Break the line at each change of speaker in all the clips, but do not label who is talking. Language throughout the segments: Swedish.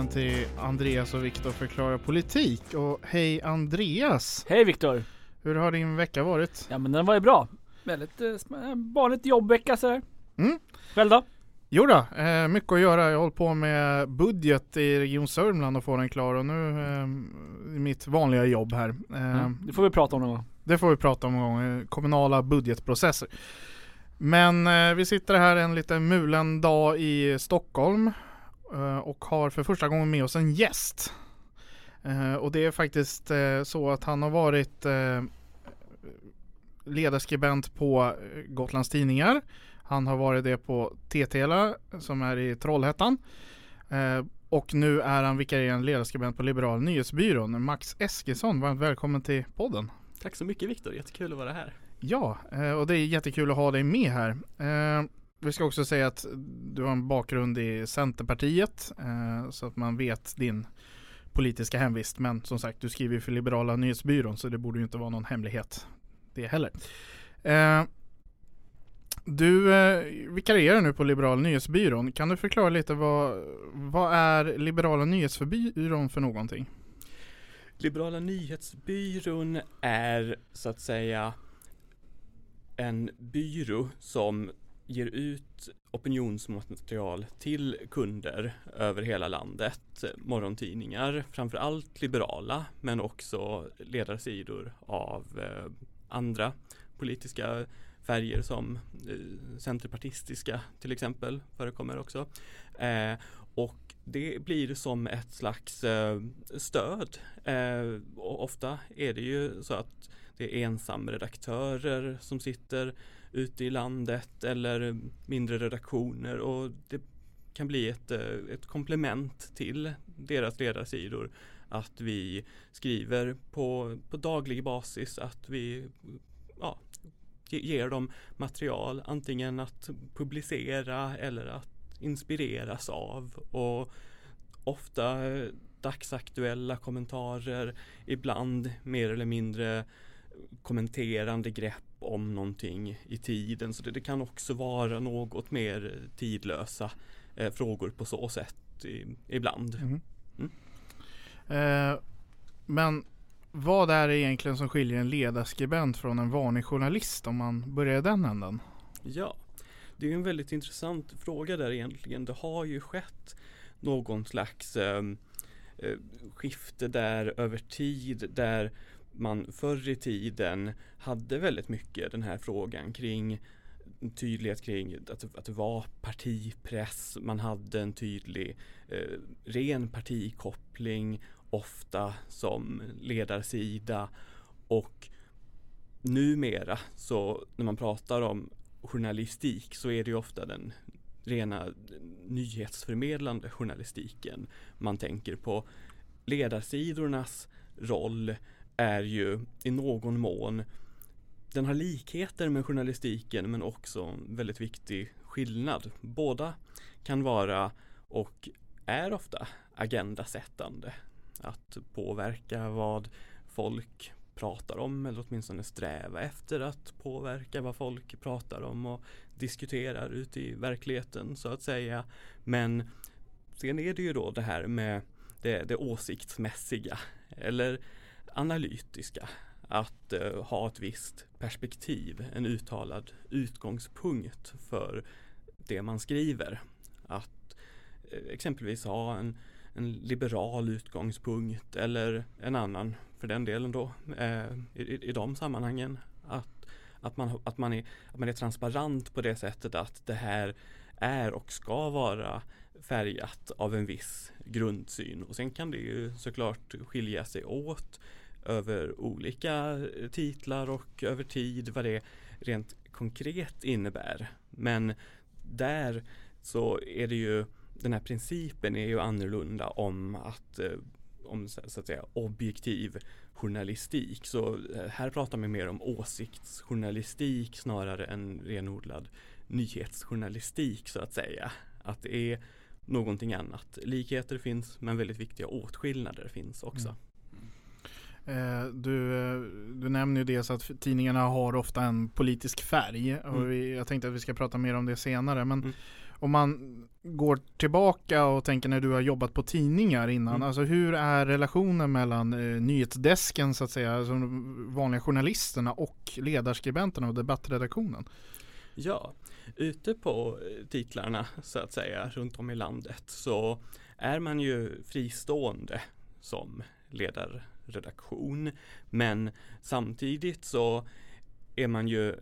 Välkommen till Andreas och Viktor förklarar politik. Och hej Andreas!
Hej Viktor!
Hur har din vecka varit?
Ja men den var ju bra. Väldigt eh, sm- vanligt jobbvecka sådär.
Mm.
Själv då?
Jo då, eh, mycket att göra. Jag håller på med budget i Region Sörmland och får den klar och nu eh, i mitt vanliga jobb här. Eh,
Ja, det får vi prata om någon gång.
Det får vi prata om någon gång, eh, kommunala budgetprocesser. Men eh, vi sitter här en liten mulen dag i Stockholm eh, och har för första gången med oss en gäst. Eh, och det är faktiskt eh, så att han har varit eh, ledarskribent på eh, Gotlands Tidningar. Han har varit det på TTLA som är i Trollhättan. Eh, och nu är han vikarierande ledarskribent på Liberala nyhetsbyrån. Max Eskilsson, varmt välkommen till podden.
Tack så mycket Viktor, jättekul att vara här.
Ja, eh, och det är jättekul att ha dig med här. Vi ska också säga att du har en bakgrund i Centerpartiet eh, så att man vet din politiska hemvist. Men som sagt, du skriver ju för Liberala nyhetsbyrån så det borde ju inte vara någon hemlighet det heller. Eh, Du eh, vikarierar nu på Liberala nyhetsbyrån. Kan du förklara lite vad, vad är Liberala nyhetsbyrån för någonting?
Liberala nyhetsbyrån är så att säga en byrå som ger ut opinionsmaterial till kunder över hela landet. Morgontidningar, framförallt liberala, men också ledarsidor av eh, andra politiska färger som eh, centerpartistiska till exempel förekommer också. Eh, och det blir som ett slags eh, stöd. Eh, och ofta är det ju så att det är ensamredaktörer som sitter ute i landet eller mindre redaktioner. Och det kan bli ett, eh, ett komplement till deras ledarsidor att vi skriver på, på daglig basis att vi ja, ger dem material antingen att publicera eller att inspireras av. Och ofta dagsaktuella kommentarer ibland mer eller mindre kommenterande grepp om någonting i tiden så det, det kan också vara något mer tidlösa eh, frågor på så sätt i, ibland.
Mm.
Mm.
Eh, men vad är det egentligen som skiljer en ledarskribent från en vanlig journalist om man börjar i den änden?
Ja, det är en väldigt intressant fråga där egentligen. Det har ju skett någon slags eh, eh, skifte där över tid där man förr i tiden hade väldigt mycket den här frågan kring tydlighet kring att, att det var partipress, man hade en tydlig eh, ren partikoppling ofta som ledarsida och numera så när man pratar om journalistik så är det ju ofta den rena nyhetsförmedlande journalistiken man tänker på. Ledarsidornas roll är ju i någon mån den har likheter med journalistiken men också en väldigt viktig skillnad. Båda kan vara och är ofta agendasättande. Att påverka vad folk pratar om eller åtminstone sträva efter att påverka vad folk pratar om och diskuterar ute i verkligheten så att säga. Men sen är det ju då det här med det, det åsiktsmässiga eller analytiska. Att eh, ha ett visst perspektiv, en uttalad utgångspunkt för det man skriver. Att eh, exempelvis ha en, en liberal utgångspunkt eller en annan för den delen då eh, i, i, de sammanhangen. Att, att, man, att, man är, att man är transparent på det sättet att det här är och ska vara färgat av en viss grundsyn och sen kan det ju såklart skilja sig åt över olika titlar och över tid vad det rent konkret innebär. Men där så är det ju den här principen är ju annorlunda om att eh, om så att säga objektiv journalistik. Så eh, här pratar man mer om åsiktsjournalistik snarare än renodlad nyhetsjournalistik så att säga. Att det är någonting annat. Likheter finns men väldigt viktiga åtskillnader finns också. Mm.
Eh, du, eh, du nämner ju dels att tidningarna har ofta en politisk färg och mm. vi, jag tänkte att vi ska prata mer om det senare men mm. om man går tillbaka och tänker när du har jobbat på tidningar innan, mm. alltså hur är relationen mellan eh, nyhetsdesken så att säga, alltså de vanliga journalisterna och ledarskribenterna och debattredaktionen?
Ja, ute på titlarna så att säga runt om i landet så är man ju fristående som ledarredaktion. Men samtidigt så är man ju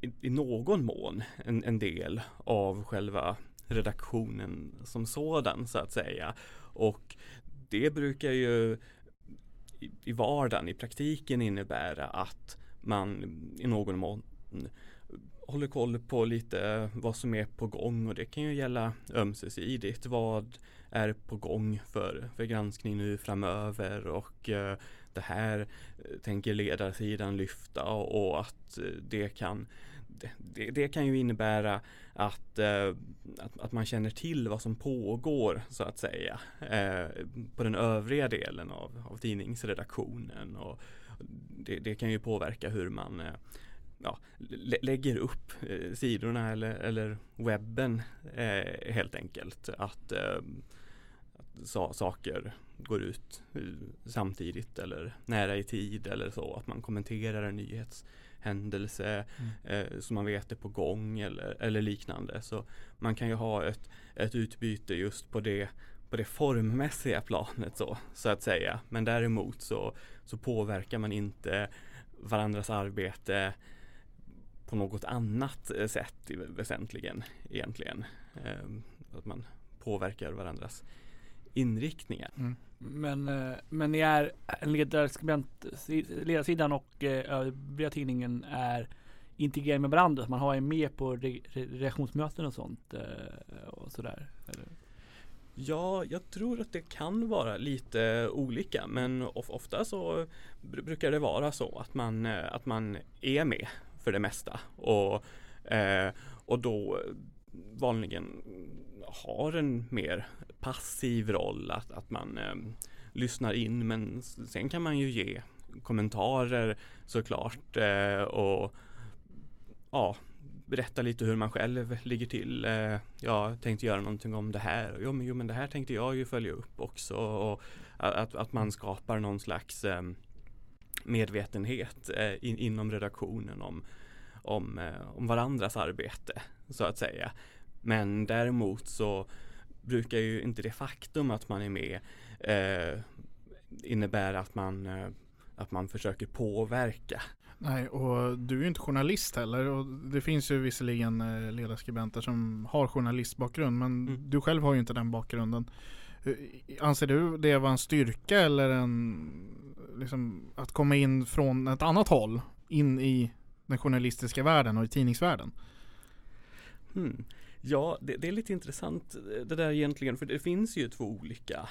i, i någon mån en, en, del av själva redaktionen som sådan så att säga. Och det brukar ju i, i vardagen, i praktiken innebära att man i någon mån håller koll på lite eh, vad som är på gång och det kan ju gälla ömsesidigt. Vad är på gång för, för granskning nu framöver och eh, det här eh, tänker ledarsidan lyfta och, och att eh, det kan det, det, kan ju innebära att, eh, att, att, man känner till vad som pågår så att säga eh, på den övriga delen av, av tidningsredaktionen. Och det, det, kan ju påverka hur man ja, lä lägger upp eh, sidorna eller, eller webben eh, helt enkelt. Att, eh, att sa saker går ut eh, samtidigt eller nära i tid eller så. Att man kommenterar en nyhetshändelse mm. Eh, som man vet är på gång eller, eller liknande. Så man kan ju ha ett, ett utbyte just på det på det formmässiga planet så, så att säga. Men däremot så, så påverkar man inte varandras arbete på något annat eh, sätt väsentligen egentligen. Ehm, att man påverkar varandras inriktningar. Mm.
Men, eh, men ni är en ledarskribent, ledarsidan och eh, övriga tidningen är integrerade med varandra. Man har er med på reaktionsmöten och sånt och sådär. Eller?
Ja, jag tror att det kan vara lite olika men ofta så brukar det vara så att man, att man är med för det mesta. Och, eh, och då vanligen har en mer passiv roll, att, att man eh, lyssnar in men sen kan man ju ge kommentarer såklart eh, och ja, berätta lite hur man själv ligger till. Eh, jag tänkte göra någonting om det här. Jo men, jo, men det här tänkte jag ju följa upp också. Och att, att man skapar någon slags eh, medvetenhet eh, in, inom redaktionen om, om, eh, om varandras arbete så att säga. Men däremot så brukar ju inte det faktum att man är med eh, innebära att man, eh, att man försöker påverka.
Nej, och du är ju inte journalist heller. Och det finns ju visserligen eh, ledarskribenter som har journalistbakgrund, men mm. du själv har ju inte den bakgrunden. Eh, anser du det vara en styrka eller en liksom, att komma in från ett annat håll in i den journalistiska världen och i tidningsvärlden?
Hmm. Ja, det, det, är lite intressant eh, det där egentligen, för det finns ju två olika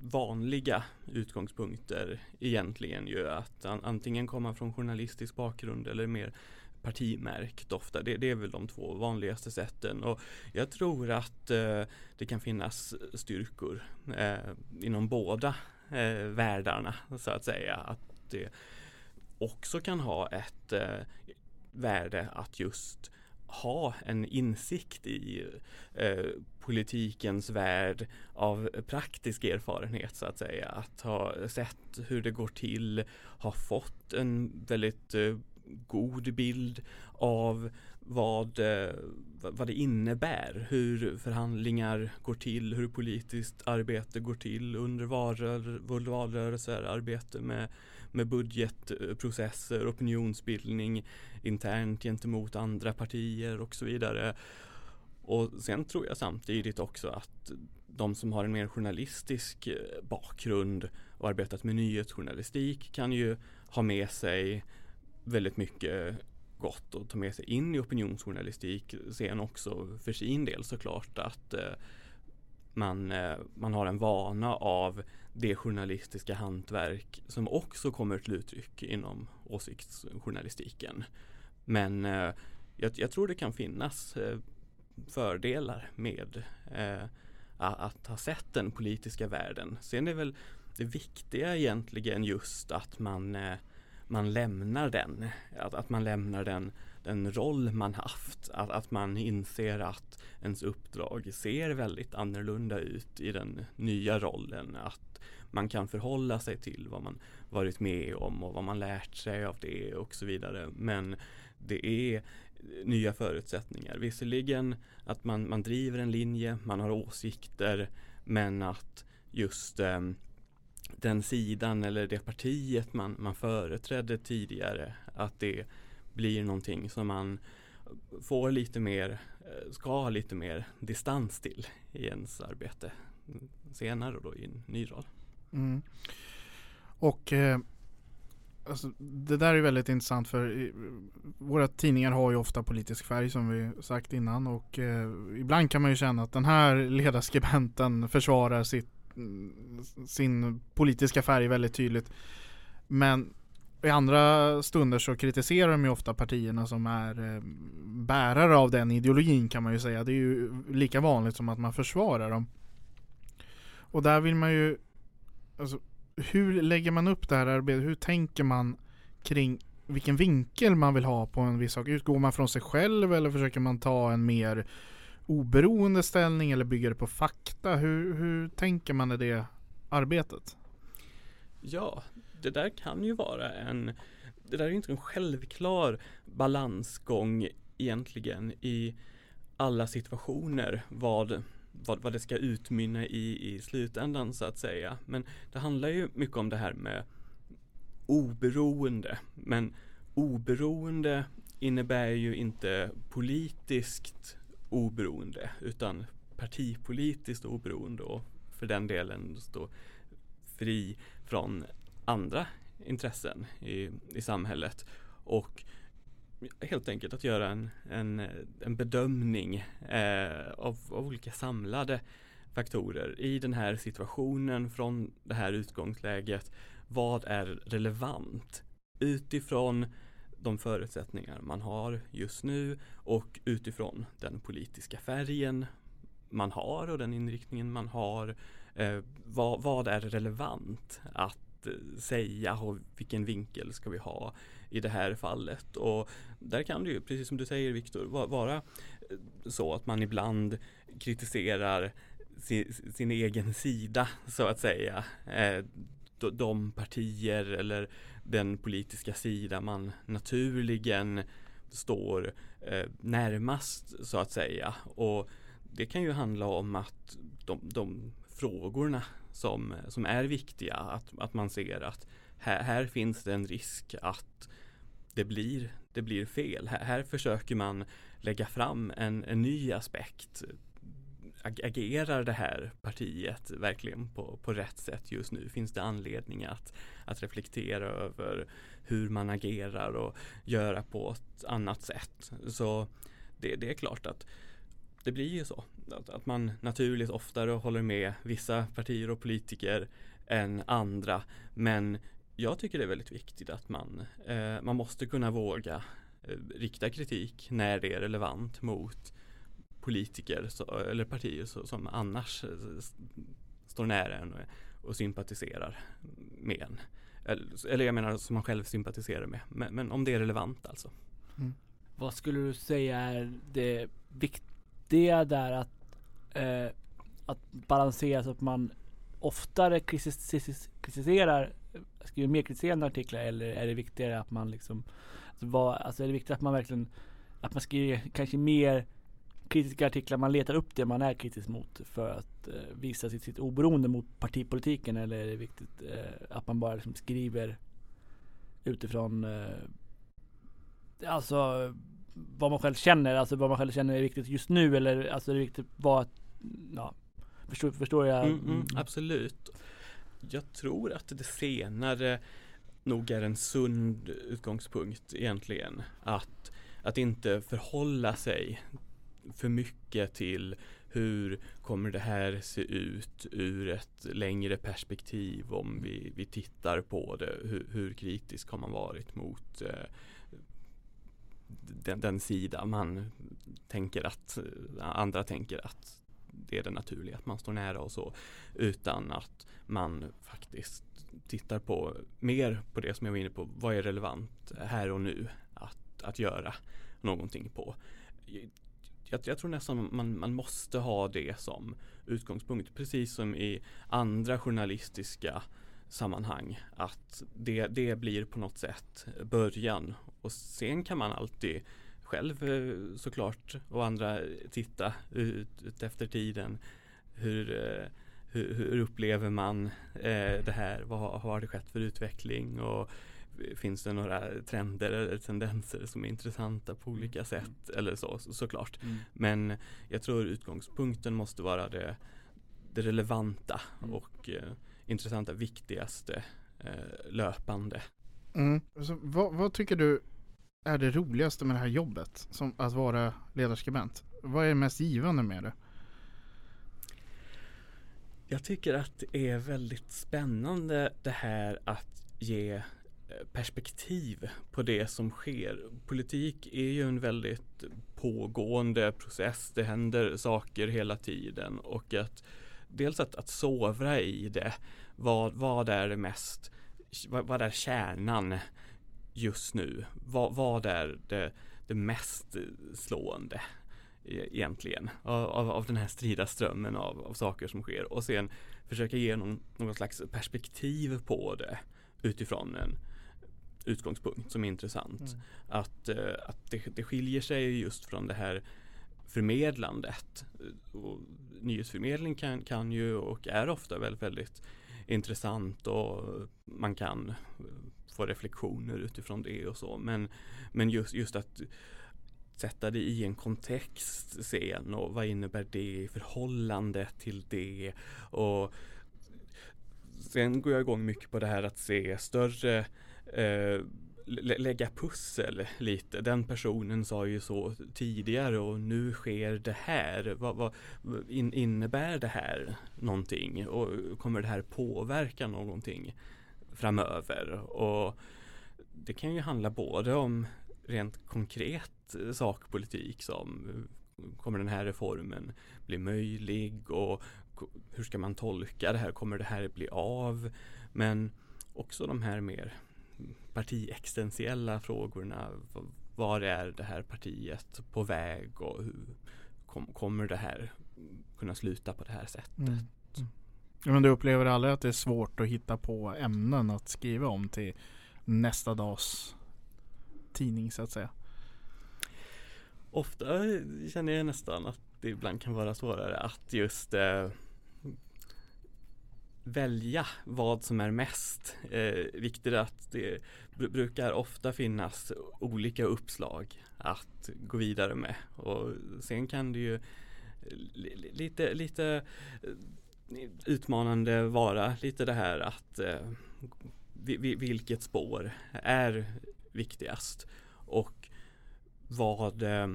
vanliga utgångspunkter egentligen ju att an, antingen komma från journalistisk bakgrund eller mer partimärkt ofta. Det, det, är väl de två vanligaste sätten och jag tror att eh, det kan finnas styrkor eh, inom båda eh, världarna så att säga. Att det också kan ha ett eh, värde att just ha en insikt i eh, politikens värld av praktisk erfarenhet så att säga. Att ha sett hur det går till, ha fått en väldigt eh, god bild av eh, vad, vad det innebär, hur förhandlingar går till, hur politiskt arbete går till under valrörelser, arbete med, med budgetprocesser, opinionsbildning internt gentemot andra partier och så vidare. Och sen tror jag samtidigt också att de som har en mer journalistisk eh, bakgrund och arbetat med nyhetsjournalistik kan ju ha med sig väldigt mycket gott att ta med sig in i opinionsjournalistik. Sen också för sin del såklart att eh, man, eh, man har en vana av det journalistiska hantverk som också kommer till uttryck inom åsiktsjournalistiken. Men eh, jag, jag, tror det kan finnas fördelar med att ha sett den politiska världen. Sen är väl det viktiga egentligen just att man, eh, man lämnar den. Att, att man lämnar den, den roll man haft. Att, att man inser att ens uppdrag ser väldigt annorlunda ut i den nya rollen. Att man kan förhålla sig till vad man varit med om och vad man lärt sig av det och så vidare. Men det är nya förutsättningar. Visserligen att man, man driver en linje, man har åsikter, men att just eh, den sidan eller det partiet man, man företrädde tidigare, att det blir någonting som man får lite mer, eh, ska ha lite mer distans till i ens arbete senare då i en ny roll.
Mm. Och eh, alltså, det där är väldigt intressant för våra tidningar har ju ofta politisk färg som vi sagt innan och eh, ibland kan man ju känna att den här ledarskribenten försvarar sitt, sin politiska färg väldigt tydligt. Men i andra stunder så kritiserar de ju ofta partierna som är eh, bärare av den ideologin kan man ju säga. Det är ju lika vanligt som att man försvarar dem. Och där vill man ju alltså, hur lägger man upp det här arbetet? Hur tänker man kring vilken vinkel man vill ha på en viss sak? Utgår man från sig själv eller försöker man ta en mer oberoende ställning eller bygger det på fakta? Hur, hur tänker man i det arbetet?
Ja, det där kan ju vara en Det där är inte en självklar balansgång egentligen i alla situationer vad vad, vad det ska utmynna i i slutändan så att säga. Men det handlar ju mycket om det här med oberoende. Men oberoende innebär ju inte politiskt oberoende utan partipolitiskt oberoende och för den delen stå fri från andra intressen i, i samhället. Och helt enkelt att göra en, en, en bedömning eh, av, av, olika samlade faktorer i den här situationen från det här utgångsläget. Vad är relevant utifrån de förutsättningar man har just nu och utifrån den politiska färgen man har och den inriktningen man har. Eh, vad, vad är relevant att eh, säga och vilken vinkel ska vi ha i det här fallet. Och där kan det ju, precis som du säger Viktor, vara eh, så att man ibland kritiserar sin, sin egen sida så att säga. Eh, de partier eller den politiska sida man naturligen står eh, närmast så att säga. Och det kan ju handla om att de, de frågorna som, som är viktiga, att, att man ser att här, här finns det en risk att det blir, det blir fel. Här, här försöker man lägga fram en, en ny aspekt. Agerar det här partiet verkligen på, på rätt sätt just nu? Finns det anledning att, att reflektera över hur man agerar och göra på ett annat sätt? Så det, det är klart att det blir ju så. Att, att man naturligt oftare håller med vissa partier och politiker än andra. Men jag tycker det är väldigt viktigt att man, eh, man måste kunna våga eh, rikta kritik när det är relevant mot politiker så, eller partier så, som annars eh, står nära en och, och sympatiserar med en. Eller, eller, jag menar som man själv sympatiserar med. Men, men om det är relevant alltså.
Mm. Vad skulle du säga är det viktiga där att, eh, att balansera så att man oftare kritiserar skriver mer kritiserande artiklar eller är det viktigare att man liksom alltså, vad, alltså är det viktigt att man verkligen att man skriver kanske mer kritiska artiklar, man letar upp det man är kritisk mot för att eh, visa sitt, sitt oberoende mot partipolitiken eller är det viktigt eh, att man bara liksom skriver utifrån eh, alltså vad man själv känner, alltså vad man själv känner är viktigt just nu eller alltså är det viktigt vad, ja, förstår, förstår jag?
Mm, mm, absolut. Jag tror att det senare nog är en sund utgångspunkt egentligen. Att, att inte förhålla sig för mycket till hur kommer det här se ut ur ett längre perspektiv om vi, vi tittar på det? Hur, hur kritisk har man varit mot eh, den, den sida man tänker att andra tänker att det är det naturliga, att man står nära och så. Utan att man faktiskt tittar på mer på det som jag var inne på. Vad är relevant här och nu att, att göra någonting på? Jag, jag tror nästan man, man måste ha det som utgångspunkt. Precis som i andra journalistiska sammanhang. Att det, det blir på något sätt början. Och sen kan man alltid själv eh, såklart och andra titta ut, ut efter tiden. Hur, eh, hur, hur, upplever man eh, det här? Vad, vad har det skett för utveckling? Och finns det några trender eller tendenser som är intressanta på olika mm. sätt eller så såklart. Mm. Men jag tror utgångspunkten måste vara det, det relevanta mm. och eh, intressanta, viktigaste eh, löpande.
Mm. Så vad, vad, tycker du är det roligaste med det här jobbet? Som att vara ledarskribent? Vad är det mest givande med det?
Jag tycker att det är väldigt spännande det här att ge perspektiv på det som sker. Politik är ju en väldigt pågående process. Det händer saker hela tiden och att dels att, att sovra i det. Vad, vad är det mest, vad, vad är kärnan just nu? Vad, vad är det, det mest slående e, egentligen av, av den här strida strömmen av, av saker som sker och sen försöka ge någon, någon slags perspektiv på det utifrån en utgångspunkt som är intressant. Mm. Att, eh, att det, det skiljer sig just från det här förmedlandet. Och nyhetsförmedling kan, kan ju och är ofta väldigt, väldigt intressant och man kan få reflektioner utifrån det och så. Men, men just, just att sätta det i en kontext sen och vad innebär det i förhållande till det och sen går jag igång mycket på det här att se större eh, lägga pussel lite. Den personen sa ju så tidigare och nu sker det här. Vad, vad in, innebär det här någonting och kommer det här påverka någonting framöver? Och det kan ju handla både om rent konkret sakpolitik som kommer den här reformen bli möjlig och hur ska man tolka det här? Kommer det här bli av? Men också de här mer partiexistentiella frågorna. Var är det här partiet på väg och hur kom, kommer det här kunna sluta på det här sättet? Mm. Mm.
Men du upplever aldrig att det är svårt att hitta på ämnen att skriva om till nästa dags tidning så att säga?
Ofta känner jag nästan att det ibland kan vara svårare att just eh, välja vad som är mest eh, viktigt att det brukar ofta finnas olika uppslag att gå vidare med. Och sen kan det ju lite, lite eh, utmanande vara lite det här att eh, vilket spår är viktigast? Och vad, eh,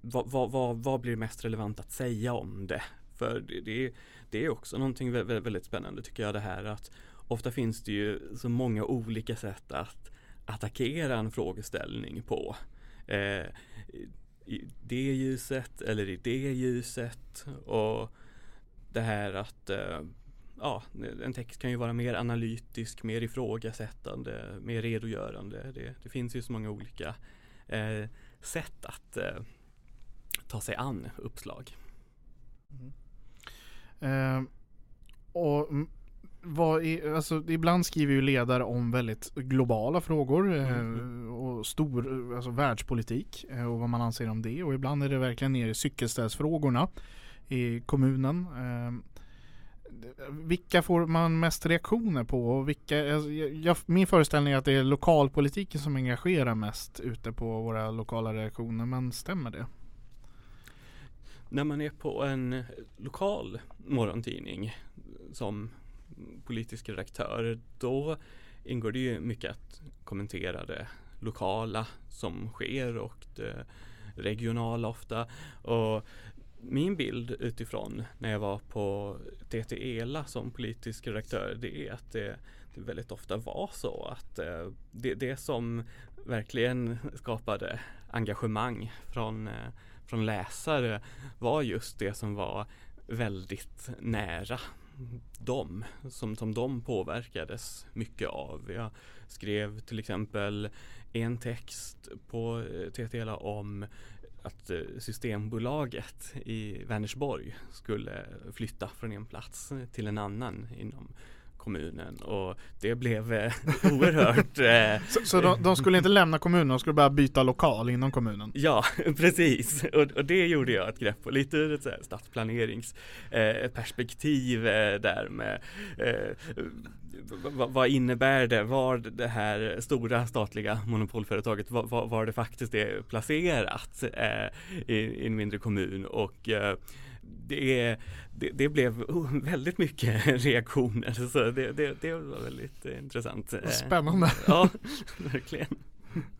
vad, vad, vad, vad blir mest relevant att säga om det? För det, det, det är också någonting väldigt, väldigt spännande tycker jag det här att ofta finns det ju så många olika sätt att attackera en frågeställning på. Eh, I det ljuset eller i det ljuset och det här att eh, ja, en text kan ju vara mer analytisk, mer ifrågasättande, mer redogörande. Det, det finns ju så många olika eh, sätt att eh, ta sig an uppslag. Mm.
Eh, och vad är, alltså, ibland skriver ju ledare om väldigt globala frågor eh, mm. och stor alltså, världspolitik eh, och vad man anser om det. Och ibland är det verkligen ner i cykelställsfrågorna i kommunen. Eh, vilka får man mest reaktioner på? Och vilka, jag, jag, min föreställning är att det är lokalpolitiken som engagerar mest ute på våra lokala reaktioner. Men stämmer det?
När man är på en lokal morgontidning som politisk redaktör då ingår det ju mycket att kommentera det lokala som sker och det regionala ofta. Och min bild utifrån när jag var på TT ELA som politisk redaktör det är att det, det väldigt ofta var så att eh, det, det som verkligen skapade engagemang från, eh, från läsare var just det som var väldigt nära dem, som, som de påverkades mycket av. Jag skrev till exempel en text på eh, TTLA om att eh, Systembolaget i Vänersborg skulle flytta från en plats till en annan inom kommunen och det blev eh, oerhört
eh, Så, så de, de, skulle inte lämna kommunen, de skulle bara byta lokal inom kommunen?
Ja, precis. Och, och det gjorde jag ett grepp på, lite ur ett stadsplaneringsperspektiv eh, där med eh, vad innebär det, var det här stora statliga monopolföretaget, var, var det faktiskt är placerat eh, i, i, en mindre kommun? Och eh, det, det, det, blev väldigt mycket reaktioner så det, det, det var väldigt intressant.
Spännande.
Ja, verkligen.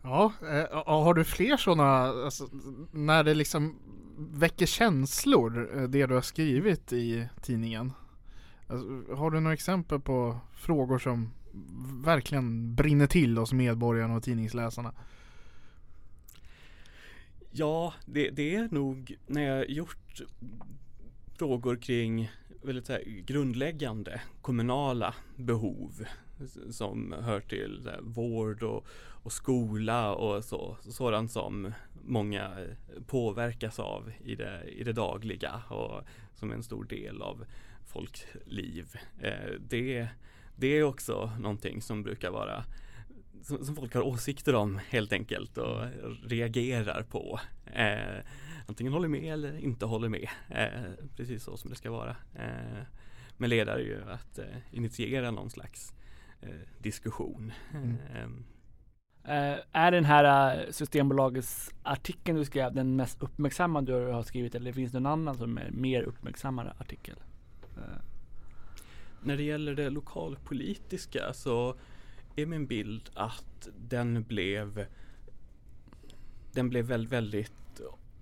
Ja, eh, har du fler sådana, alltså, när det liksom väcker känslor, eh, det du har skrivit i tidningen? Alltså, har du några exempel på frågor som verkligen brinner till hos medborgarna och tidningsläsarna?
Ja, det, det är nog när jag gjort frågor kring väldigt så här, grundläggande kommunala behov som hör till här, vård och, och, skola och så, sådant som många eh, påverkas av i det, i det dagliga och som är en stor del av folkliv. Eh, det, det är också någonting som brukar vara som, som, folk har åsikter om helt enkelt och reagerar på. Eh, antingen håller med eller inte håller med. Eh, precis så som det ska vara. Eh, men ledar ju att eh, initiera någon slags eh, diskussion. Mm.
Ehm. Eh, är den här Systembolagets artikeln du skrev den mest uppmärksammade du har skrivit eller finns det någon annan som är mer uppmärksammad artikel?
När det gäller det lokalpolitiska så är min bild att den blev den blev väldigt, väldigt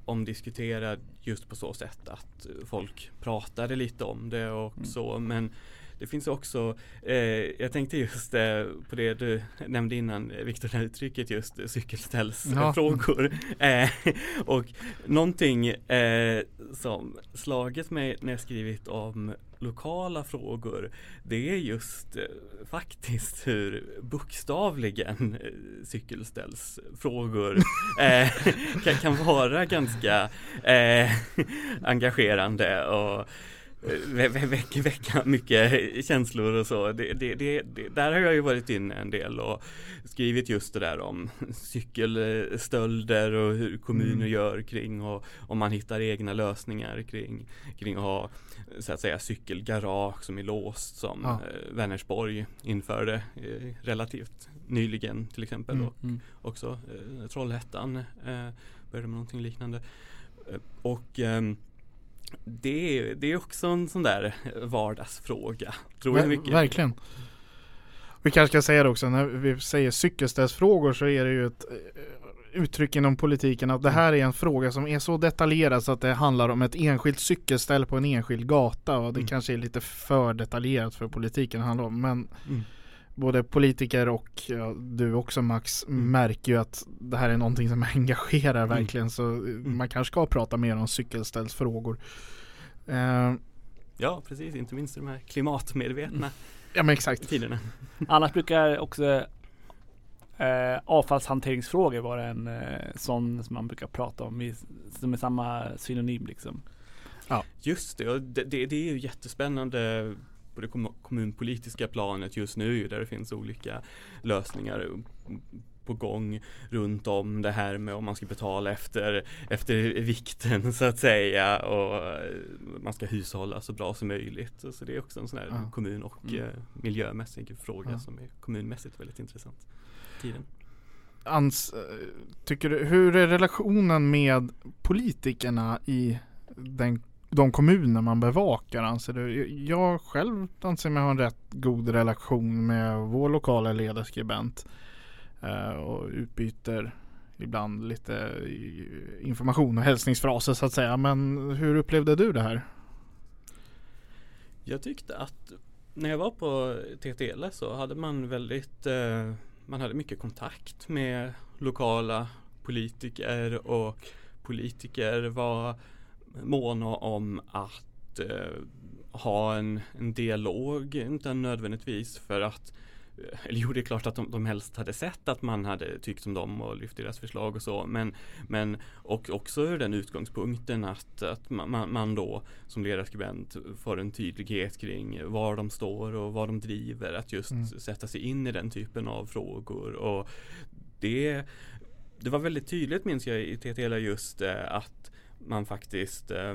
omdiskuterad just på så sätt att folk pratade lite om det och mm. så men det finns också, eh, jag tänkte just eh, på det du nämnde innan Viktor, det uttrycket just cykelställsfrågor. Ja. Eh, och någonting eh, som slagit mig när jag skrivit om lokala frågor det är just eh, faktiskt hur bokstavligen eh, cykelställsfrågor eh, kan, kan, vara ganska eh, engagerande och väcka, väcka mycket känslor och så. Det, det, det, där har jag ju varit inne en del och skrivit just det där om cykelstölder och hur kommuner mm. gör kring och om man hittar egna lösningar kring, kring att ha så att säga cykelgarage som är låst som ja. Eh, Vänersborg införde eh, relativt nyligen till exempel mm. och mm. också eh, Trollhättan eh, började med någonting liknande. Och ehm, det är, det är också en sån där vardagsfråga. Tror jag mycket.
Verkligen. Vi kanske ska säga det också, när vi säger cykelställsfrågor så är det ju ett eh, uttryck inom politiken att det här är en fråga som är så detaljerad så att det handlar om ett enskilt cykelställ på en enskild gata och det mm. kanske är lite för detaljerat för politiken handlar om. Men mm både politiker och ja, du också Max mm. märker ju att det här är någonting som engagerar mm. verkligen så mm. man kanske ska prata mer om cykelställsfrågor.
Uh, ja precis, inte minst de här klimatmedvetna
Ja men exakt.
Tiderna. Annars brukar också eh, avfallshanteringsfrågor vara en eh, sån som man brukar prata om i, som är samma synonym liksom.
Ja. Just det, och det, det, det är ju jättespännande på det kommunpolitiska planet just nu där det finns olika lösningar på gång runt om det här med om man ska betala efter, efter vikten så att säga och man ska hushålla så bra som möjligt. Så det är också en sån här ja. kommun och mm. Eh, miljömässig fråga ja. som är kommunmässigt väldigt intressant. Tiden.
Ans, tycker du, hur är relationen med politikerna i den de kommuner man bevakar anser du? Jag själv anser mig ha en rätt god relation med vår lokala ledarskribent eh, och utbyter ibland lite eh, information och hälsningsfraser så att säga. Men hur upplevde du det här?
Jag tyckte att när jag var på TTL så hade man väldigt eh, man hade mycket kontakt med lokala politiker och politiker var måna om att eh, ha en, en dialog, inte nödvändigtvis för att eller jo, det är klart att de, de helst hade sett att man hade tyckt om dem och lyft deras förslag och så. Men, men och också ur den utgångspunkten att, att man, man då som ledarskribent får en tydlighet kring var de står och vad de driver. Att just mm. sätta sig in i den typen av frågor. Och det, det var väldigt tydligt minns jag i TTL just eh, att man faktiskt eh,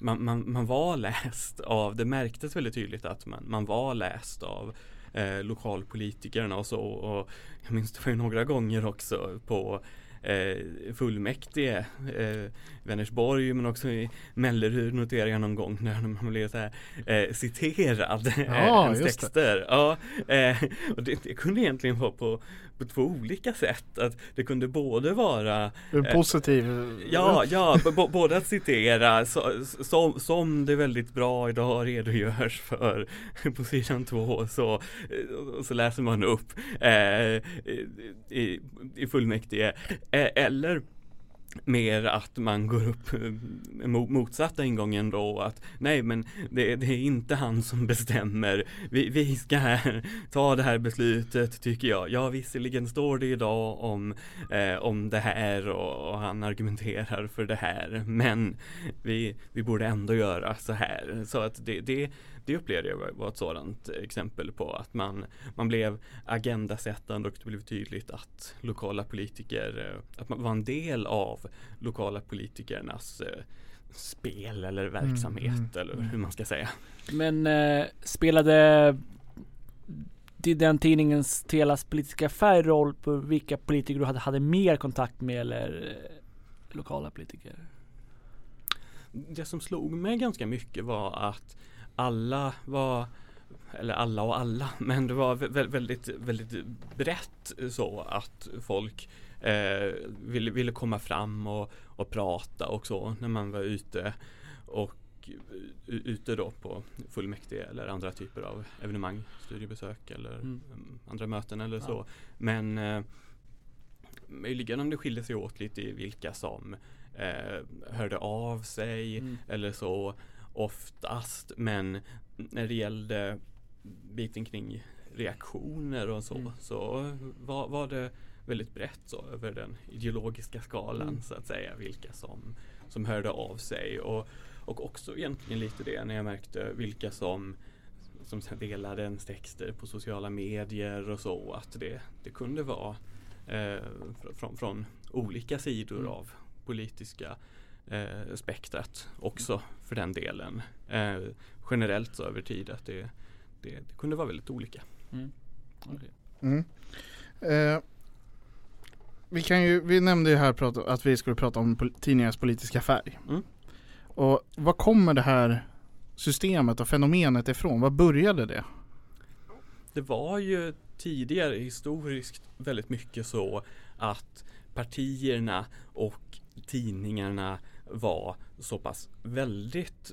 man, man, man var läst av, det märktes väldigt tydligt att man, man var läst av eh, lokalpolitikerna och så. Och jag minns det var ju några gånger också på eh, fullmäktige eh, Vänersborg men också i Mellerud noterar jag någon gång när man blev så här, eh, citerad eh, ja, ens texter. Det. Ja, eh, och det, det, kunde egentligen vara på, på två olika sätt. Att det kunde både vara
En eh, positiv
Ja, ja, både att citera så, som, som det väldigt bra idag redogörs för på sidan två så, och så läser man upp i, i fullmäktige Eh, eller mer att man går upp eh, motsatta ingången då att nej men det, det, är inte han som bestämmer. Vi, vi ska här, ta det här beslutet tycker jag. Ja visserligen står det idag om, eh, om det här och, och, han argumenterar för det här men vi, vi borde ändå göra så här. Så att det, det det upplevde jag var ett sådant exempel på att man, man blev agendasättande och det blev tydligt att lokala politiker, eh, att man var en del av lokala politikernas eh, spel eller mm, verksamhet mm, eller mm. hur man ska säga.
Men eh, spelade den tidningens Telas politiska färg roll på vilka politiker du hade, hade mer kontakt med eller eh, lokala politiker?
Det som slog mig ganska mycket var att alla var eller alla och alla, men det var väldigt, väldigt brett så att folk eh, ville, ville komma fram och, och prata och så när man var ute och ute då på fullmäktige eller andra typer av evenemang, studiebesök eller mm. andra möten eller ja. så. Men eh, möjligen om det skiljer sig åt lite i vilka som eh, hörde av sig mm. eller så oftast. Men när det gällde biten kring reaktioner och så, mm. så var, var, det väldigt brett så över den ideologiska skalan mm. så att säga. Vilka som, som hörde av sig och, och också egentligen lite det när jag märkte vilka som som delade ens texter på sociala medier och så att det, det kunde vara eh, från, från olika sidor mm. av politiska eh, spektrat också för den delen. Eh, generellt så över tid att det, det, det kunde vara väldigt olika. Mm.
Okay. Mm. Eh, vi, kan ju, vi nämnde ju här att vi skulle prata om tidningarnas politiska färg. Mm. Och vad kommer det här systemet och fenomenet ifrån? Vad började det?
Det var ju tidigare historiskt väldigt mycket så att partierna och tidningarna var så pass väldigt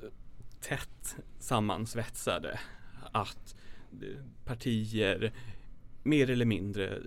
tätt sammansvetsade att partier mer eller mindre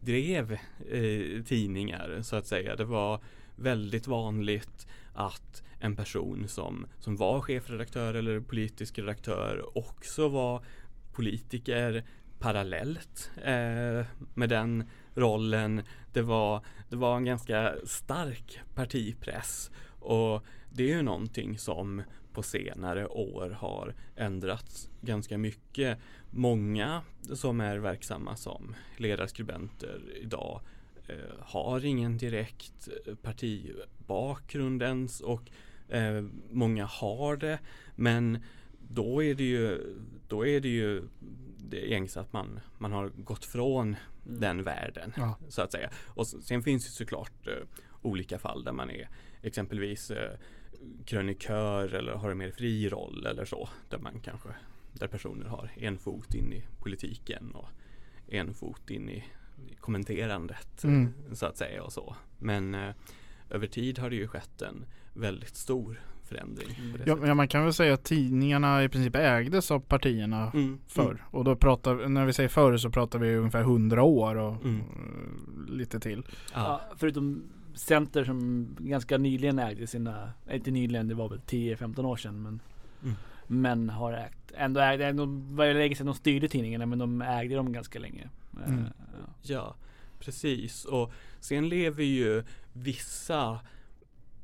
drev eh, tidningar så att säga. Det var väldigt vanligt att en person som, som var chefredaktör eller politisk redaktör också var politiker parallellt eh, med den rollen. Det var, det var en ganska stark partipress och det är ju någonting som på senare år har ändrats ganska mycket. Många som är verksamma som ledarskribenter idag eh, har ingen direkt eh, partibakgrund ens och eh, många har det men då är det ju, då är det ju det gängse att man, man har gått från mm. den världen ja. så att säga. Och sen finns det såklart eh, olika fall där man är exempelvis eh, krönikör eller har en mer fri roll eller så. Där man kanske, där personer har en fot in i politiken och en fot in i kommenterandet
Mm.
så att säga och så. Men eh, över tid har det ju skett en väldigt stor förändring. Det
Ja, ja, man kan väl säga att tidningarna i princip ägdes av partierna
Mm,
förr. Och då pratar, när vi säger förr så pratar vi ungefär 100 år och
Mm.
eh, lite till.
Ja.
Förutom Center som ganska nyligen ägde sina, nej, inte nyligen, det var väl 10-15 år sedan men
Mm.
Men har ägt, ändå ägde, de var ju länge sedan de styrde tidningarna men de ägde dem ganska länge. Eh,
Mm.
ja.
Ja, precis. Och sen lever ju vissa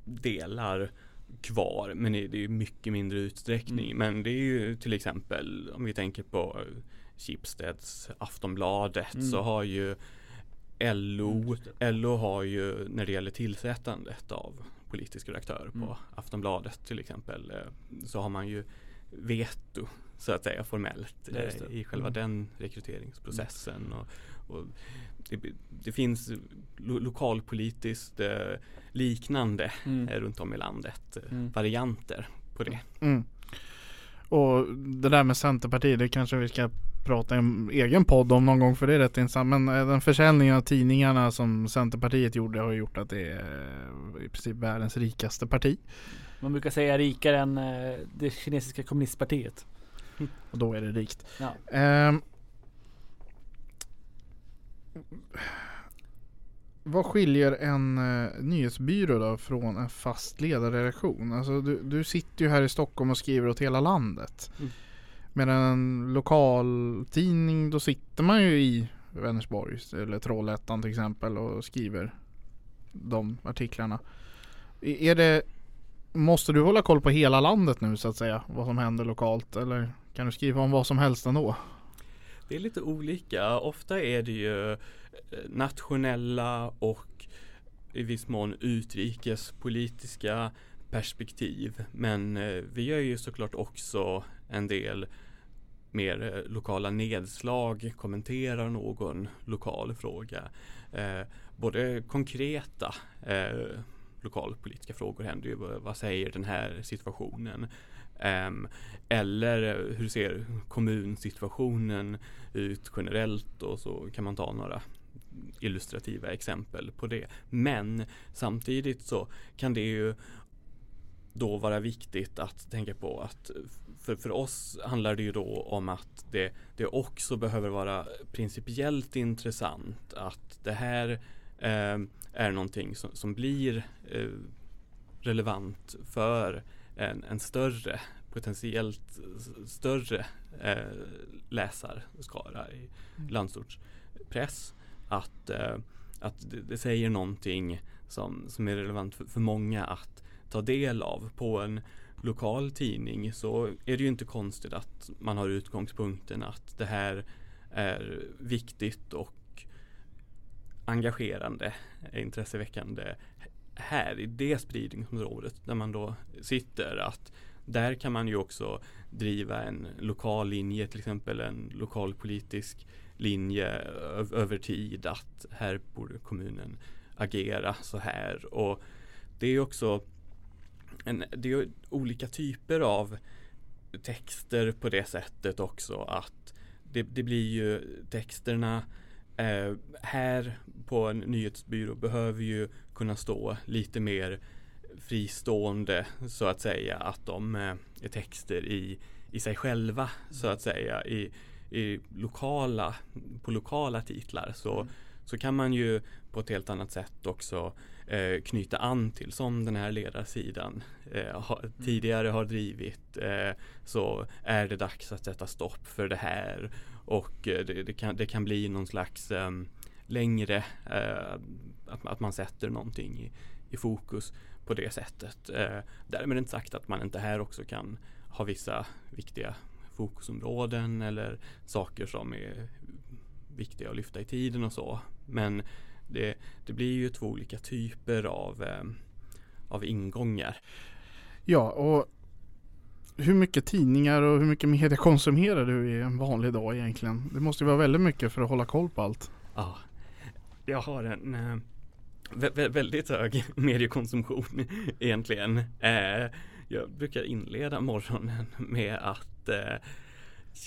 delar kvar, men det är mycket mindre utsträckning.
Mm.
Men det är ju till exempel om vi tänker på Schibsteds Aftonbladet
Mm.
så har ju LO,
Mm.
LO har ju när det gäller tillsättandet av politisk redaktör
Mm.
på Aftonbladet till exempel eh, så har man ju veto så att säga formellt
Ja,
eh, i själva
Mm.
den rekryteringsprocessen. Och, och det, det finns lo, lokalpolitiskt eh, liknande
Mm.
eh, runt om i landet eh,
Mm.
varianter på det.
Mm. Och det där med Centerpartiet, det kanske vi ska prata en egen podd om någon gång för det är rätt intressant. Men den försäljningen av tidningarna som Centerpartiet gjorde har gjort att det är i princip världens rikaste parti.
Man brukar säga rikare än det kinesiska kommunistpartiet.
Och då är det rikt.
Ja.
Ehm. vad skiljer en eh, nyhetsbyrå då från en fast ledarredaktion? Alltså du, du sitter ju här i Stockholm och skriver åt hela landet.
Mm.
Medan en lokaltidning då sitter man ju i Vänersborg eller Trollhättan till exempel och skriver de artiklarna. Är det Måste du hålla koll på hela landet nu så att säga? Vad som händer lokalt eller kan du skriva om vad som helst ändå?
Det är lite olika. Ofta är det ju eh, nationella och i viss mån utrikespolitiska perspektiv. Men eh, vi gör ju såklart också en del mer eh, lokala nedslag, kommenterar någon lokal fråga. Eh, både konkreta eh, lokalpolitiska frågor händer ju. Vad säger den här situationen? Ehm, eller hur ser kommunsituationen ut generellt och så kan man ta några illustrativa exempel på det. Men samtidigt så kan det ju då vara viktigt att tänka på att för, för oss handlar det ju då om att det, det också behöver vara principiellt intressant att det här är någonting som, som blir eh, relevant för en, en större potentiellt större eh, läsarskara i landsortspress. Att, eh, att det, det säger någonting som, som är relevant för, för många att ta del av. På en lokal tidning så är det ju inte konstigt att man har utgångspunkten att det här är viktigt och engagerande, intresseväckande här i det spridningsområdet där man då sitter. att Där kan man ju också driva en lokal linje, till exempel en lokalpolitisk linje över tid att här borde kommunen agera så här. Och det är också en, det är olika typer av texter på det sättet också att det, det blir ju texterna eh, här på en nyhetsbyrå behöver ju kunna stå lite mer fristående så att säga att de eh, är texter i, i sig själva så att säga i, i lokala på lokala titlar. Så, så kan man ju på ett helt annat sätt också eh, knyta an till som den här ledarsidan eh, ha, tidigare har drivit eh, så är det dags att sätta stopp för det här och eh, det, det, kan, det kan bli någon slags eh, längre eh, att, att man sätter någonting i, i fokus på det sättet. Eh, därmed inte sagt att man inte här också kan ha vissa viktiga fokusområden eller saker som är viktiga att lyfta i tiden och så. Men det, det blir ju två olika typer av, eh, av ingångar.
Ja, och hur mycket tidningar och hur mycket media konsumerar du i en vanlig dag egentligen? Det måste ju vara väldigt mycket för att hålla koll på allt.
Ja, jag har en, eh, vä väldigt hög mediekonsumtion egentligen. Eh, jag brukar inleda morgonen med att eh,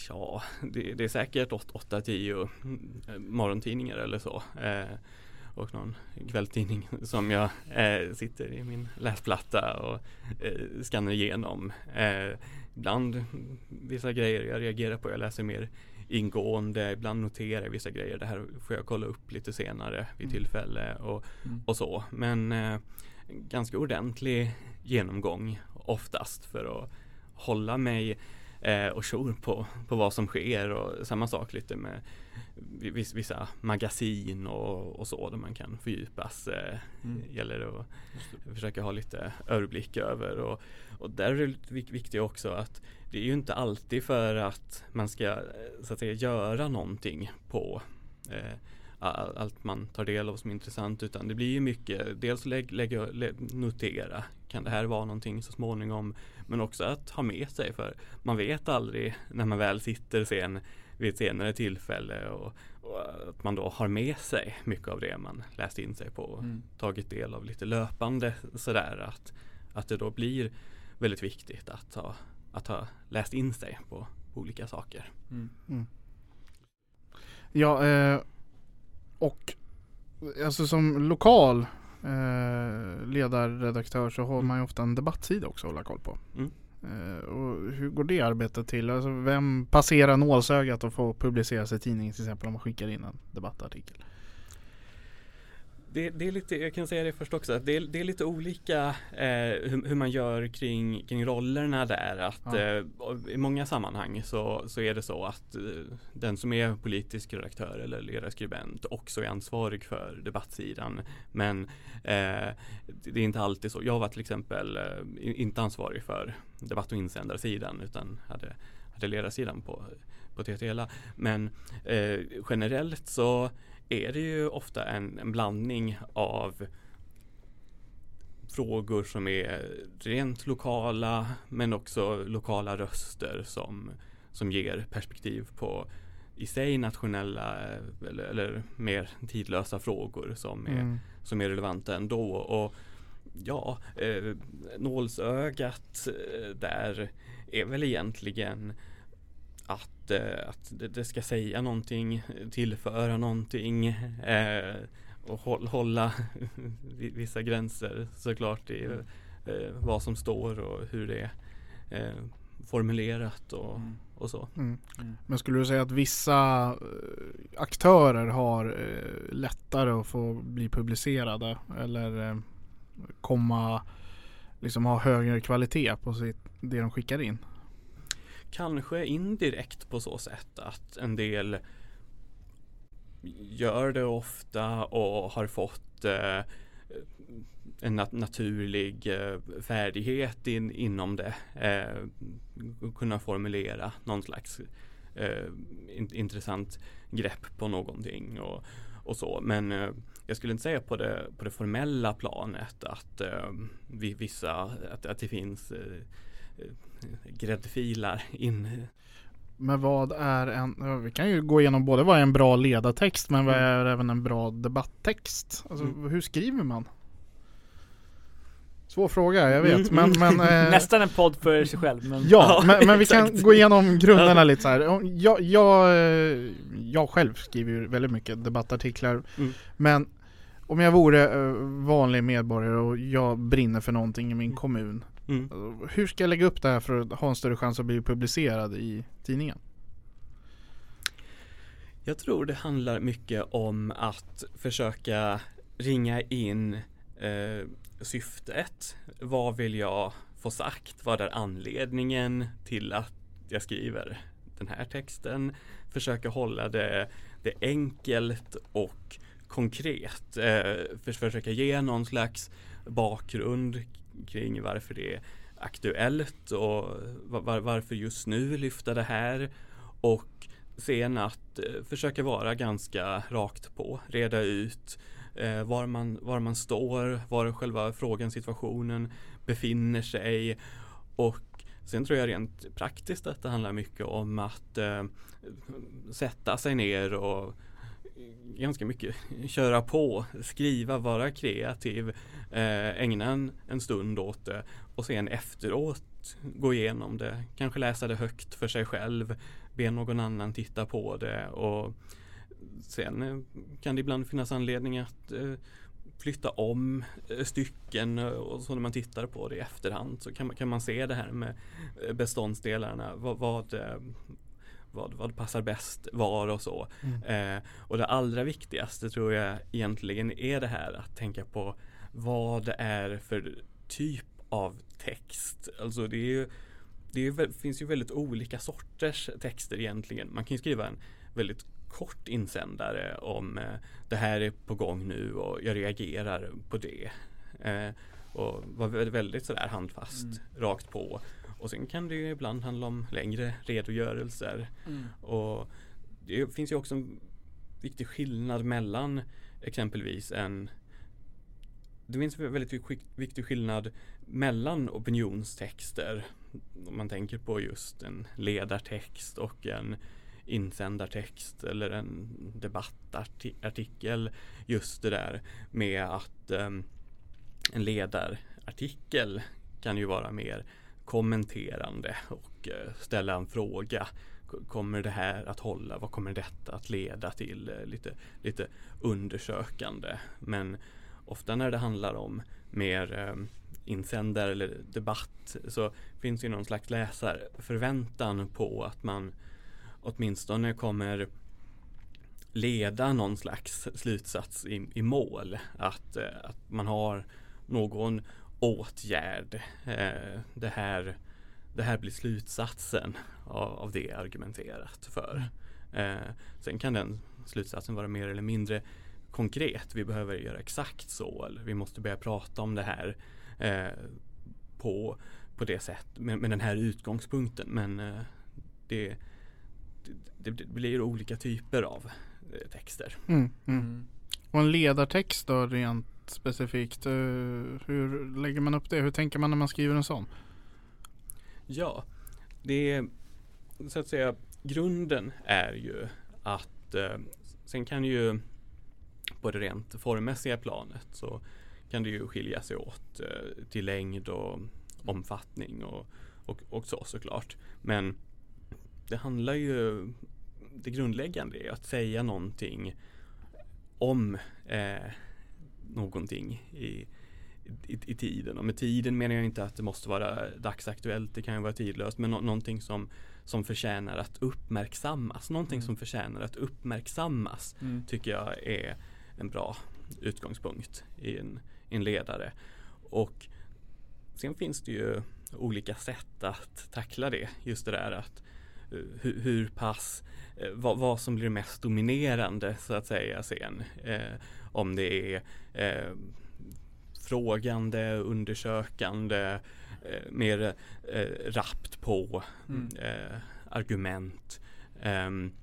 Ja, det, det, är säkert 8-10 mm, eh, morgontidningar eller så. Eh, och någon kvällstidning som jag eh, sitter i min läsplatta och eh, skannar igenom. Eh, ibland vissa grejer jag reagerar på, jag läser mer ingående, ibland noterar jag vissa grejer. Det här får jag kolla upp lite senare vid mm. tillfälle och, mm. och så. Men eh, ganska ordentlig genomgång oftast för att hålla mig eh, och jour på, på vad som sker och samma sak lite med vissa magasin och, och så där man kan fördjupas. Eh, mm. Gäller det att försöka ha lite överblick över och, och där är det viktigt också att det är ju inte alltid för att man ska eh, så att säga göra någonting på eh, allt man tar del av som är intressant utan det blir ju mycket dels lägga, lägga, notera kan det här vara någonting så småningom men också att ha med sig för man vet aldrig när man väl sitter sen vid ett senare tillfälle och, och att man då har med sig mycket av det man läst in sig på och mm. tagit del av lite löpande sådär att, att det då blir väldigt viktigt att ha, att ha läst in sig på olika saker. Mm. Mm.
Ja, eh, och alltså som lokal eh, ledarredaktör så har mm. man ju ofta en debattsida också att hålla koll på. Mm. Eh, och hur går det arbetet till? Alltså vem passerar nålsögat och får publiceras i tidningen till exempel om man skickar in en debattartikel?
Det, det, är lite, jag kan säga det först också, det, är, det är lite olika eh, hur, hur, man gör kring, kring rollerna där. Att, ja. eh, I många sammanhang så, så är det så att eh, den som är politisk redaktör eller ledarskribent också är ansvarig för debattsidan. Men eh, det är inte alltid så. Jag var till exempel eh, inte ansvarig för debatt och insändarsidan utan hade, hade ledarsidan på, på TTLA. Men eh, generellt så är det ju ofta en, en blandning av frågor som är rent lokala men också lokala röster som, som ger perspektiv på i sig nationella eller, eller mer tidlösa frågor som är, mm. som är relevanta ändå. Och ja, eh, nålsögat eh, där är väl egentligen att, eh, att det, det, ska säga någonting, tillföra någonting eh, och hålla vissa gränser såklart i mm. eh, vad som står och hur det är eh, formulerat och, mm. och så. Mm.
Mm. Men skulle du säga att vissa aktörer har eh, lättare att få bli publicerade eller komma liksom ha högre kvalitet på sitt, det de skickar in?
Kanske indirekt på så sätt att en del gör det ofta och har fått eh, en nat naturlig eh, färdighet in, inom det. Eh, kunna formulera någon slags eh, in, intressant grepp på någonting och, och så. Men eh, jag skulle inte säga på det, på det formella planet att eh, vissa, att, att det finns eh, eh, gräddfilar in.
Men vad är en, vi kan ju gå igenom både vad är en bra ledartext men vad mm. är även en bra debatttext? Alltså mm. hur skriver man? Svår fråga, jag vet. Mm. Men, men,
eh, Nästan en podd för sig själv. Men...
Ja, men, men vi kan gå igenom grunderna lite så här. Jag, jag, eh, jag själv skriver ju väldigt mycket debattartiklar. Mm. Men om jag vore eh, vanlig medborgare och jag brinner för någonting i min mm. kommun. Mm. Hur ska jag lägga upp det här för att ha en större chans att bli publicerad i tidningen?
Jag tror det handlar mycket om att försöka ringa in eh, syftet. Vad vill jag få sagt? Vad är anledningen till att jag skriver den här texten? Försöka hålla det, det enkelt och konkret. Eh, för, försöka ge någon slags bakgrund kring varför det är aktuellt och var, varför just nu lyfta det här. Och sen att eh, försöka vara ganska rakt på, reda ut eh, var, man, var man står, var själva frågan, situationen befinner sig. Och sen tror jag rent praktiskt att det handlar mycket om att eh, sätta sig ner och ganska mycket köra på, skriva, vara kreativ, eh, ägna en, en stund åt det och sen efteråt gå igenom det, kanske läsa det högt för sig själv, be någon annan titta på det och sen eh, kan det ibland finnas anledning att eh, flytta om stycken och så när man tittar på det i efterhand så kan man, kan man se det här med beståndsdelarna. Vad, vad, vad, vad passar bäst var och så. Mm. Eh, och det allra viktigaste tror jag egentligen är det här att tänka på vad det är för typ av text. Alltså det, ju, det är, finns ju väldigt olika sorters texter egentligen. Man kan ju skriva en väldigt kort insändare om eh, det här är på gång nu och jag reagerar på det. Eh, och var väldigt sådär handfast, mm. rakt på. Och sen kan det ju ibland handla om längre redogörelser. Mm. Och det finns ju också en viktig skillnad mellan exempelvis en det finns en väldigt viktig skillnad mellan opinionstexter. Om man tänker på just en ledartext och en insändartext eller en debattartikel. Just det där med att um, en ledarartikel kan ju vara mer kommenterande och eh, ställa en fråga. Kommer det här att hålla? Vad kommer detta att leda till? Eh, lite, lite undersökande. Men ofta när det handlar om mer eh, insändare eller debatt så finns ju någon slags läsarförväntan på att man åtminstone kommer leda någon slags slutsats i, i mål. Att, att man har någon åtgärd. Eh, det, här, det här blir slutsatsen av, av det argumenterat för. Eh, sen kan den slutsatsen vara mer eller mindre konkret. Vi behöver göra exakt så. Eller vi måste börja prata om det här eh, på, på det sättet med, med den här utgångspunkten. Men eh, det, det, det blir olika typer av eh, texter. Mm,
mm. Mm. Och en ledartext då rent specifikt. Eh, hur lägger man upp det? Hur tänker man när man skriver en sån?
Ja, det är så att säga grunden är ju att eh, sen kan ju på det rent formmässiga planet så kan det ju skilja sig åt eh, till längd och omfattning och, och, och så såklart. Men det handlar ju det grundläggande är att säga någonting om eh, någonting i, i, i, tiden. Och med tiden menar jag inte att det måste vara dagsaktuellt, det kan ju vara tidlöst, men no någonting som, som förtjänar att uppmärksammas. Någonting mm. som förtjänar att uppmärksammas mm. tycker jag är en bra utgångspunkt i en, i en ledare. Och sen finns det ju olika sätt att tackla det. Just det där att hur, hur pass, eh, vad, vad, som blir mest dominerande så att säga sen. Eh, om det är eh, frågande, undersökande, eh, mer eh, rappt på mm. eh, argument. Um,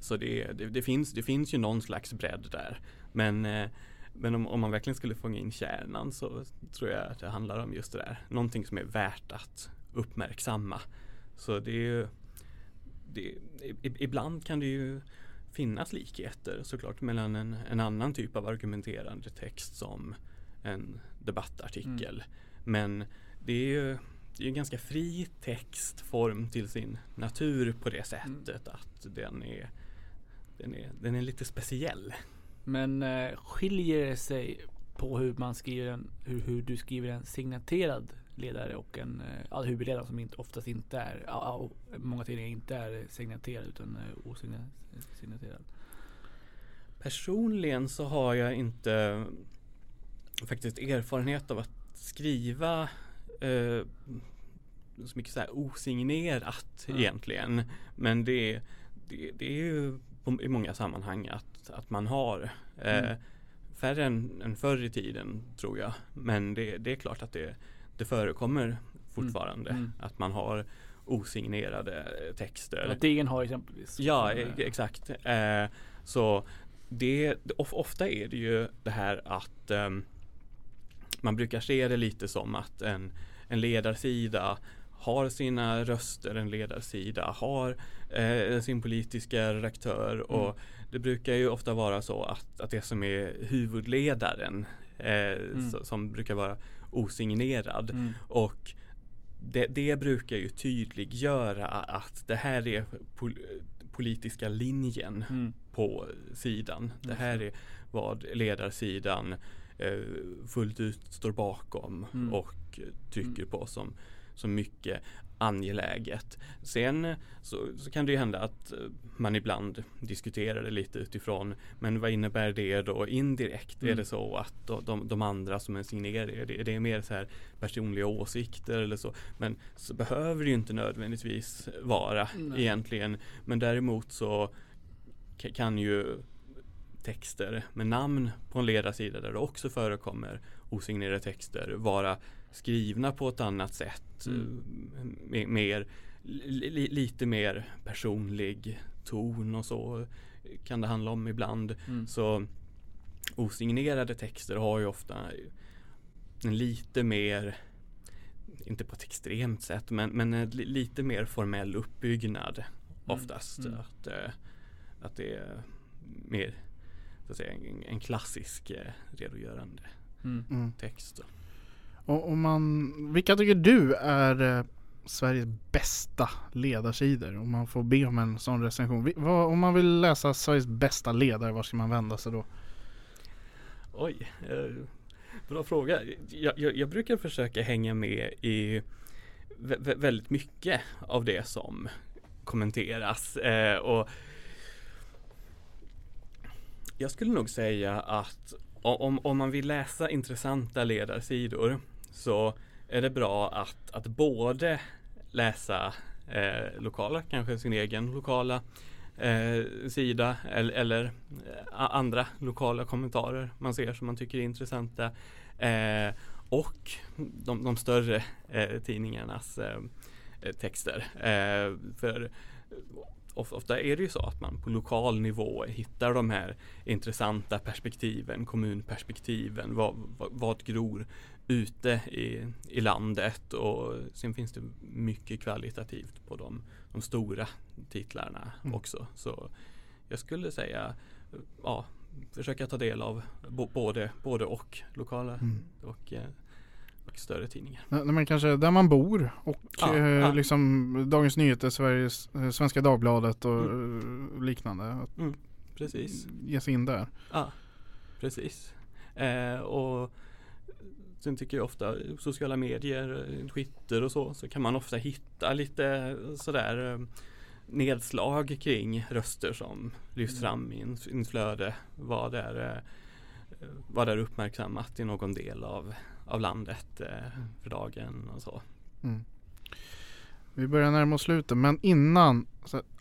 så det, det, det, finns, det finns ju någon slags bredd där. Men, eh, men om, om, man verkligen skulle fånga in kärnan så tror jag att det handlar om just det där. Någonting som är värt att uppmärksamma. Så det är ju det, ibland kan det ju finnas likheter såklart mellan en, en, annan typ av argumenterande text som en debattartikel. Mm. Men det är ju det är en ganska fri textform till sin natur på det sättet mm. att den är, den, är, den är lite speciell.
Men eh, skiljer det sig på hur man skriver en, hur, hur du skriver en signaterad ledare och en ja, huvudledare som inte, oftast inte är, många tidningar inte är signaterad utan osignaterad.
Personligen så har jag inte faktiskt erfarenhet av att skriva eh, så mycket så här osignerat mm. egentligen. Men det, det, det är ju på, i många sammanhang att, att man har. Eh, mm. Färre än, än förr i tiden tror jag. Men det, det är klart att det, det förekommer fortfarande mm. Mm. att man har osignerade texter.
Att DN har exempelvis.
Ja, e exakt. Eh, så det, ofta är det ju det här att um, man brukar se det lite som att en, en ledarsida har sina röster en ledarsida, har eh, sin politiska redaktör och
Mm.
det brukar ju ofta vara så att, att det som är huvudledaren eh, så, som brukar vara osignerad
Mm.
och det, det brukar ju tydliggöra att det här är pol, politiska linjen
Mm.
på sidan. Det här är vad ledarsidan eh, fullt ut står bakom
Mm.
och trycker på som, som mycket angeläget. Sen så, så kan det ju hända att eh, man ibland diskuterar det lite utifrån men vad innebär det då indirekt? Är
Mm.
det så att de, de, andra som är signerade, är det, är det mer så här personliga åsikter eller så? Men så behöver det ju inte nödvändigtvis vara
Nej.
egentligen. Men däremot så ka- kan ju texter med namn på en ledarsida där det också förekommer osignerade texter vara skrivna på ett annat sätt.
Mm.
eh, Med, mer, li, li- lite mer personlig ton och så kan det handla om ibland.
Mm.
Så osignerade texter har ju ofta en lite mer inte på ett extremt sätt men, men en li- lite mer formell uppbyggnad oftast.
Mm.
Att, eh, att det är mer så att säga, en, en klassisk eh, redogörande
Mm.
Mm.
text.
Och, Och man, vilka tycker du är eh, Sveriges bästa ledarsidor? Om man får be om en sån recension. Vi- vad- Om man vill läsa Sveriges bästa ledare, var ska man vända sig då?
Oj, eh, bra fråga. Jag, jag, jag brukar försöka hänga med i vä- vä- väldigt mycket av det som kommenteras. Eh, och jag skulle nog säga att om, om man vill läsa intressanta ledarsidor så är det bra att, att både läsa eh, lokala, kanske sin egen lokala eh, sida eller, eh, eller andra lokala kommentarer man ser som man tycker är intressanta. Eh, och de, de större eh, tidningarnas eh, texter. Eh, för ofta är det ju så att man på lokal nivå hittar de här intressanta perspektiven, kommunperspektiven, vad, vad, vad gror ute i, i landet och sen finns det mycket kvalitativt på de, de stora titlarna
Mm.
också. Så jag skulle säga ja, försöka ta del av både, både och lokala
Mm.
och, eh, och större tidningar.
Men kanske där man bor och
Ja,
eh,
ja.
liksom Dagens Nyheter, Sveriges, eh, Svenska Dagbladet och
Mm.
eh, liknande. Att
Precis.
Ge sig in där.
Ja, precis. Eh, och sen tycker jag ofta sociala medier, eh, Twitter och så, så kan man ofta hitta lite sådär eh, nedslag kring röster som lyfts fram i ens, ens flöde. Vad är, eh, vad är uppmärksammat i någon del av, av landet eh, för dagen och så.
Mm. Vi börjar närma oss slutet men innan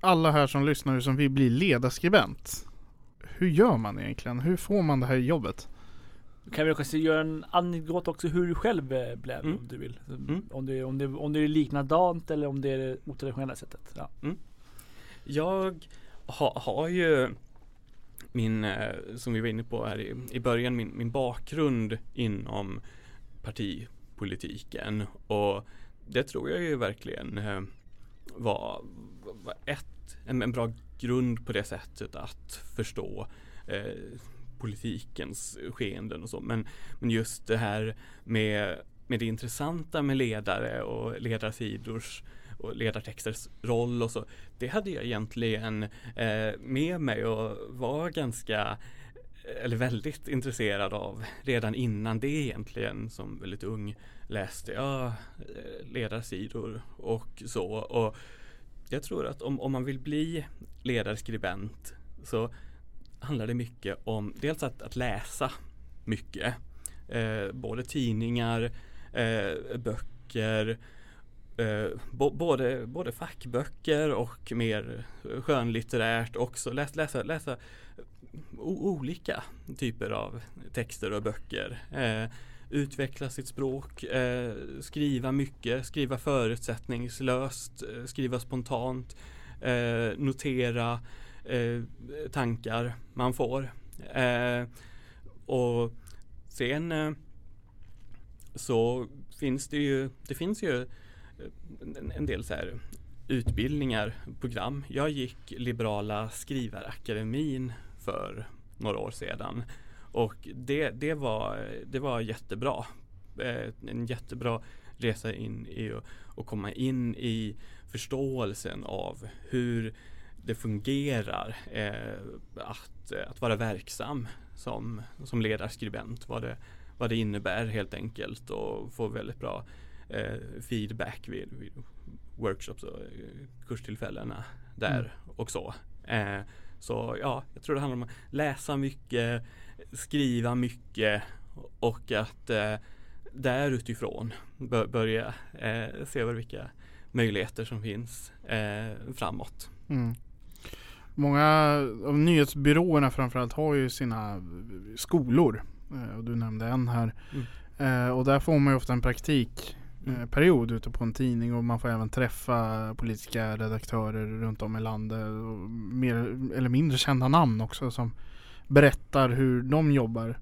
alla här som lyssnar som vill bli ledarskribent. Hur gör man egentligen? Hur får man det här jobbet?
Kan vi kanske göra en anekdot också hur du själv eh, blev
Mm.
om du vill.
Mm.
Om, det, om, det, om det är likadant eller om det är det otraditionella sättet. Ja.
Jag ha, har ju min, eh, som vi var inne på här i, i början, min, min bakgrund inom partipolitiken och det tror jag ju verkligen eh, var, var ett, en, en bra grund på det sättet att förstå eh, politikens skeenden och så. Men, men just det här med, med det intressanta med ledare och ledarsidors och ledartexters roll och så. Det hade jag egentligen eh, med mig och var ganska eller väldigt intresserad av redan innan det egentligen som väldigt ung läste jag eh, ledarsidor och så och jag tror att om, om man vill bli ledarskribent så handlar det mycket om dels att, att läsa mycket eh, både tidningar, eh, böcker Eh, bo, både, både fackböcker och mer skönlitterärt också. Läs, läsa läsa o, olika typer av texter och böcker. Eh, utveckla sitt språk, eh, skriva mycket, skriva förutsättningslöst, eh, skriva spontant, eh, notera eh, Eh, tankar man får. Eh, och sen eh, så finns det ju, det finns ju en, en del så här utbildningar, program. Jag gick Liberala skrivarakademin för några år sedan och det, det, var, det var jättebra. Eh, en jättebra resa in i och komma in i förståelsen av hur det fungerar eh, att, att vara verksam som, som ledarskribent. Vad det, vad det innebär helt enkelt och få väldigt bra eh, feedback vid, vid, workshops och eh, kurstillfällena där mm. och så. Eh, så ja, jag tror det handlar om att läsa mycket, skriva mycket och att eh, där utifrån börja eh, se över vilka möjligheter som finns eh, framåt. Mm.
Många av nyhetsbyråerna framförallt har ju sina skolor. Eh, och du nämnde en här. Mm. Eh, och där får man ju ofta en praktikperiod mm. ute på en tidning och man får även träffa politiska redaktörer runt om i landet. Och mer eller mindre kända namn också som berättar hur de jobbar.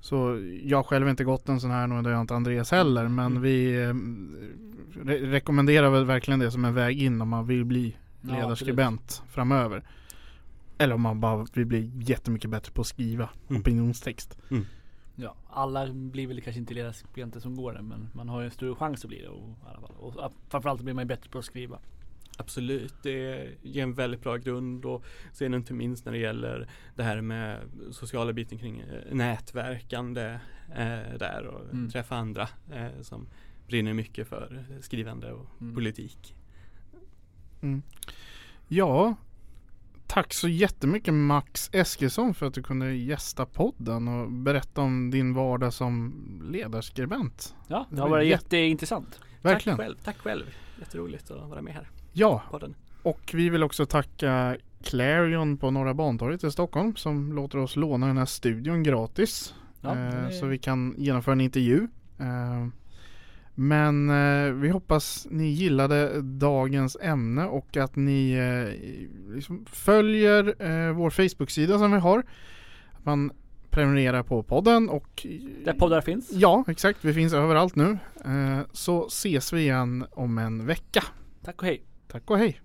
Så jag själv har inte gått en sån här och det har inte Andreas heller. Men mm. vi eh, re rekommenderar väl verkligen det som en väg in om man vill bli ledarskribent ja, framöver. Eller om man bara vill bli jättemycket bättre på att skriva mm. opinionstext. Mm.
Ja, alla blir väl kanske inte ledarskribenter som går det men man har ju en större chans att bli det. Och, och framförallt blir man ju bättre på att skriva.
Absolut, det ger en väldigt bra grund och sen inte minst när det gäller det här med sociala biten kring eh, nätverkande eh, där och mm. träffa andra eh, som brinner mycket för skrivande och mm. politik.
Mm. Ja, tack så jättemycket Max Eskilsson för att du kunde gästa podden och berätta om din vardag som ledarskribent.
Ja, det har varit jätteintressant.
Verkligen.
Tack själv. Tack själv. Jätteroligt att vara med här.
Ja, podden. och vi vill också tacka Clarion på Norra Bantorget i Stockholm som låter oss låna den här studion gratis. Ja, eh, så vi kan genomföra en intervju. Eh, men eh, vi hoppas ni gillade dagens ämne och att ni eh, liksom följer eh, vår Facebook-sida som vi har. Att man prenumererar på podden och
Där poddar finns?
Ja, exakt. Vi finns överallt nu. Eh, så ses vi igen om en vecka.
Tack och hej.
Tack och hej.